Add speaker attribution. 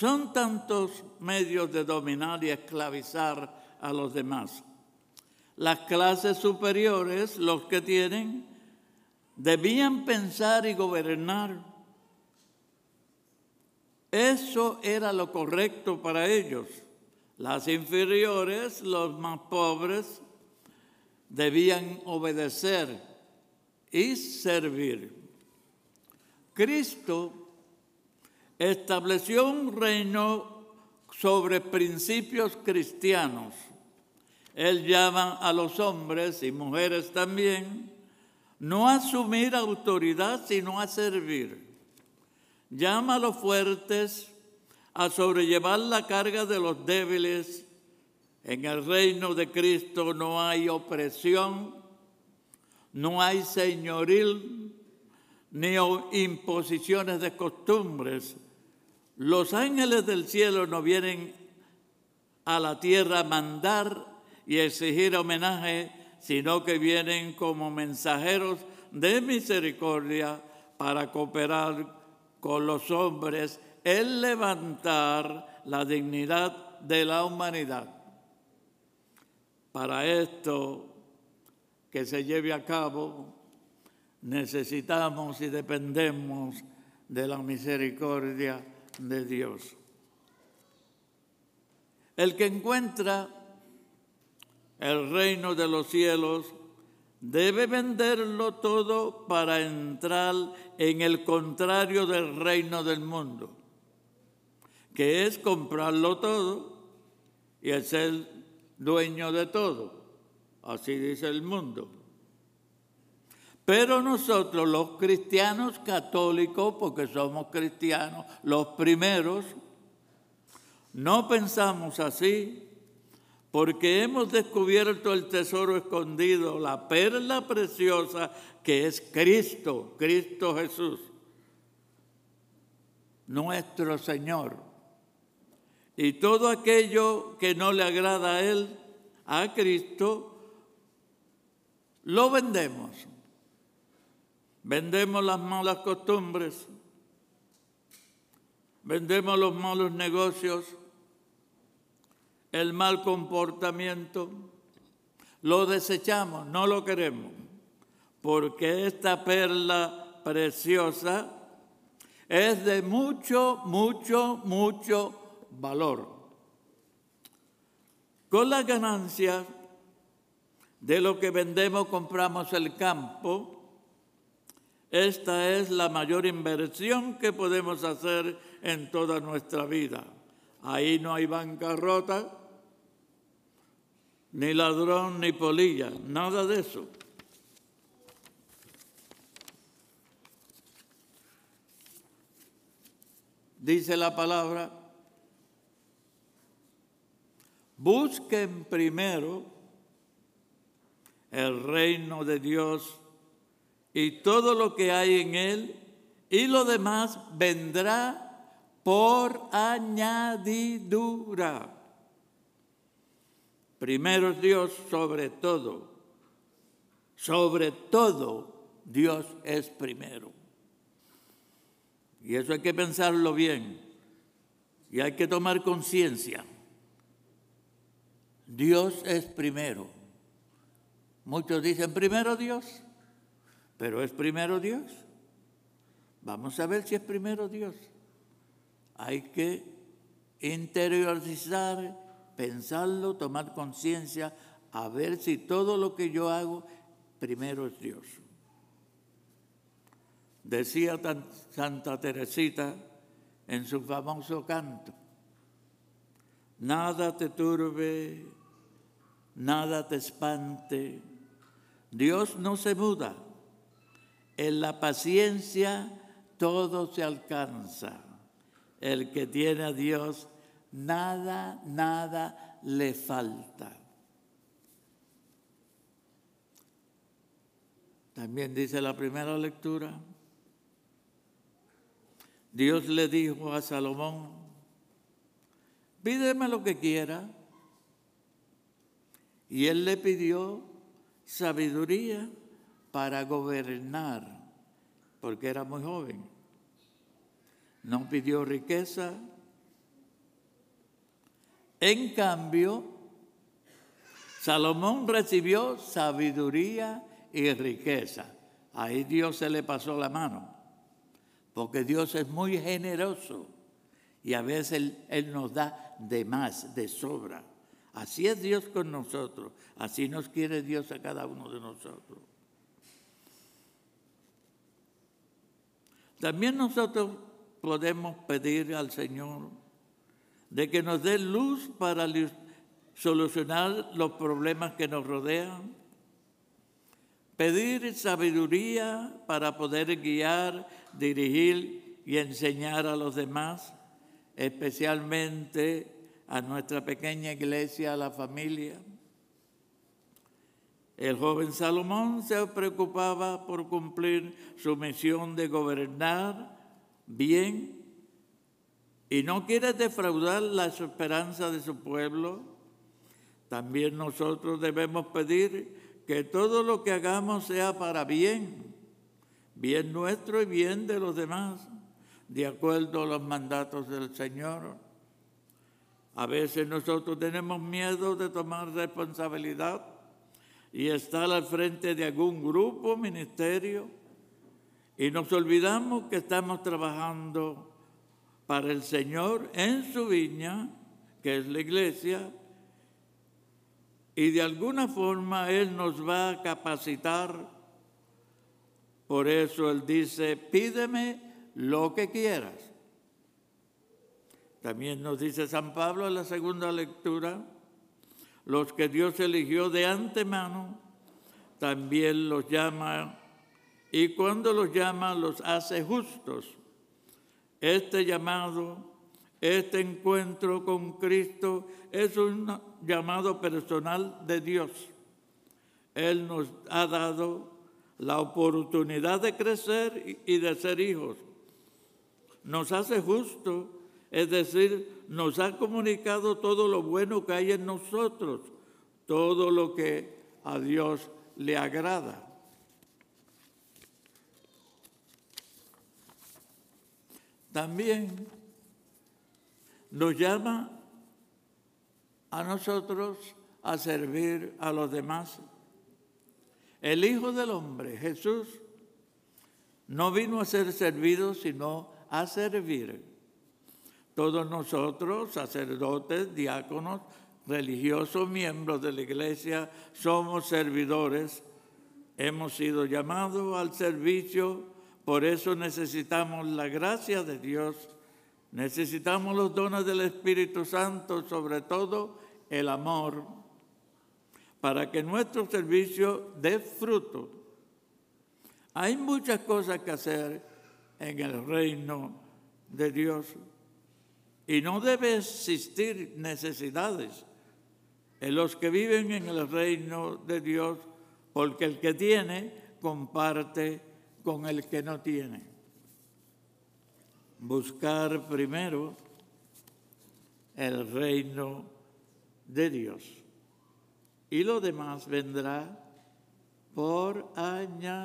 Speaker 1: Son tantos medios de dominar y esclavizar a los demás. Las clases superiores, los que tienen, debían pensar y gobernar. Eso era lo correcto para ellos. Las inferiores, los más pobres, debían obedecer y servir. Cristo estableció un reino sobre principios cristianos. Él llama a los hombres y mujeres también no a asumir autoridad, sino a servir. Llama a los fuertes a sobrellevar la carga de los débiles. En el reino de Cristo no hay opresión, no hay señoril, ni imposiciones de costumbres. Los ángeles del cielo no vienen a la tierra a mandar y exigir homenaje, sino que vienen como mensajeros de misericordia para cooperar con los hombres en levantar la dignidad de la humanidad. Para esto que se lleve a cabo, necesitamos y dependemos de la misericordia de Dios. El que encuentra el reino de los cielos debe venderlo todo para entrar en el contrario del reino del mundo, que es comprarlo todo y ser dueño de todo. Así dice el mundo. Pero nosotros los cristianos católicos, porque somos cristianos los primeros, no pensamos así, porque hemos descubierto el tesoro escondido, la perla preciosa que es Cristo, Cristo Jesús, nuestro Señor. Y todo aquello que no le agrada a Él, a Cristo, lo vendemos. Vendemos las malas costumbres, vendemos los malos negocios, el mal comportamiento, lo desechamos, no lo queremos, porque esta perla preciosa es de mucho, mucho, mucho valor. Con las ganancias de lo que vendemos compramos el campo. Esta es la mayor inversión que podemos hacer en toda nuestra vida. Ahí no hay bancarrota, ni ladrón, ni polilla, nada de eso. Dice la palabra, busquen primero el reino de Dios y todo lo que hay en él, y lo demás vendrá por añadidura. Primero Dios sobre todo. Sobre todo, Dios es primero. Y eso hay que pensarlo bien. Y hay que tomar conciencia. Dios es primero. Muchos dicen primero Dios, pero es primero Dios. Vamos a ver si es primero Dios. Hay que interiorizar, pensarlo, tomar conciencia, a ver si todo lo que yo hago primero es Dios. Decía Santa Teresita en su famoso canto, nada te turbe, nada te espante, Dios no se muda. En la paciencia todo se alcanza. El que tiene a Dios, nada, nada le falta. También dice la primera lectura, Dios le dijo a Salomón, pídeme lo que quiera. Y él le pidió sabiduría para gobernar, porque era muy joven. No pidió riqueza, En cambio, Salomón recibió sabiduría y riqueza. Ahí Dios se le pasó la mano, porque Dios es muy generoso y a veces Él, nos da de más, de sobra. Así es Dios con nosotros, así nos quiere Dios a cada uno de nosotros. También nosotros podemos pedir al Señor de que nos dé luz para solucionar los problemas que nos rodean, pedir sabiduría para poder guiar, dirigir y enseñar a los demás, especialmente a nuestra pequeña iglesia, a la familia. El joven Salomón se preocupaba por cumplir su misión de gobernar bien y no quiere defraudar la esperanza de su pueblo. También nosotros debemos pedir que todo lo que hagamos sea para bien, bien nuestro y bien de los demás, de acuerdo a los mandatos del Señor. A veces nosotros tenemos miedo de tomar responsabilidad y estar al frente de algún grupo, ministerio, y nos olvidamos que estamos trabajando para el Señor en su viña, que es la iglesia, y de alguna forma Él nos va a capacitar. Por eso Él dice, pídeme lo que quieras. También nos dice San Pablo en la segunda lectura, los que Dios eligió de antemano, también los llama y cuando los llama los hace justos. Este llamado, este encuentro con Cristo es un llamado personal de Dios. Él nos ha dado la oportunidad de crecer y de ser hijos. Nos hace justos, es decir, nos ha comunicado todo lo bueno que hay en nosotros, todo lo que a Dios le agrada. También nos llama a nosotros a servir a los demás. El Hijo del Hombre, Jesús, no vino a ser servido, sino a servir todos nosotros, sacerdotes, diáconos, religiosos, miembros de la iglesia, somos servidores. Hemos sido llamados al servicio, por eso necesitamos la gracia de Dios, necesitamos los dones del Espíritu Santo, sobre todo el amor, para que nuestro servicio dé fruto. Hay muchas cosas que hacer en el reino de Dios. Y no debe existir necesidades en los que viven en el reino de Dios, porque el que tiene comparte con el que no tiene. Buscar primero el reino de Dios y lo demás vendrá por añadidura.